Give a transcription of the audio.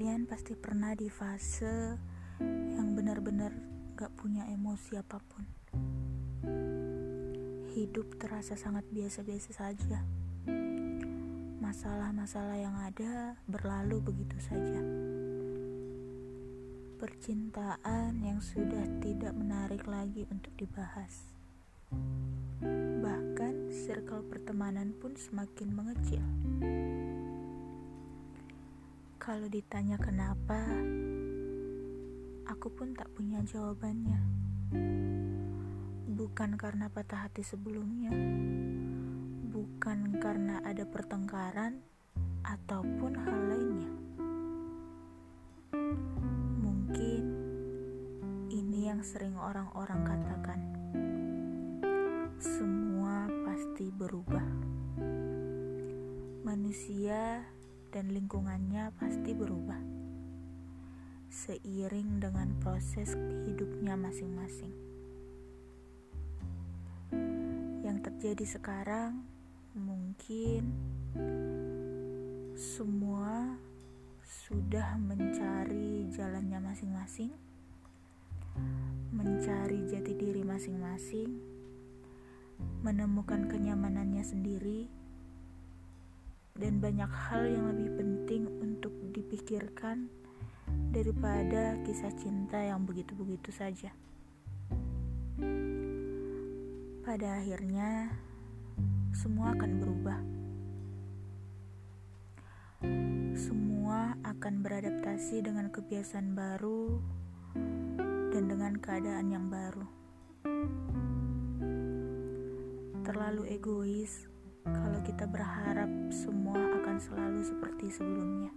Kalian pasti pernah di fase yang benar-benar gak punya emosi apa pun. Hidup terasa sangat biasa-biasa saja. Masalah-masalah yang ada berlalu begitu saja. Percintaan yang sudah tidak menarik lagi untuk dibahas. Bahkan circle pertemanan pun semakin mengecil. Kalau ditanya kenapa, aku pun tak punya jawabannya. Bukan karena patah hati sebelumnya, bukan karena ada pertengkaran, ataupun hal lainnya. Mungkin ini yang sering orang-orang katakan. Semua pasti berubah. Manusia dan lingkungannya pasti berubah seiring dengan proses hidupnya masing-masing. Yang terjadi sekarang mungkin semua sudah mencari jalannya masing-masing, mencari jati diri masing-masing, menemukan kenyamanannya sendiri dan banyak hal yang lebih penting untuk dipikirkan daripada kisah cinta yang begitu-begitu saja. Pada akhirnya, semua akan berubah. Semua akan beradaptasi dengan kebiasaan baru dan dengan keadaan yang baru. Terlalu egois kalau kita berharap semua akan selalu seperti sebelumnya.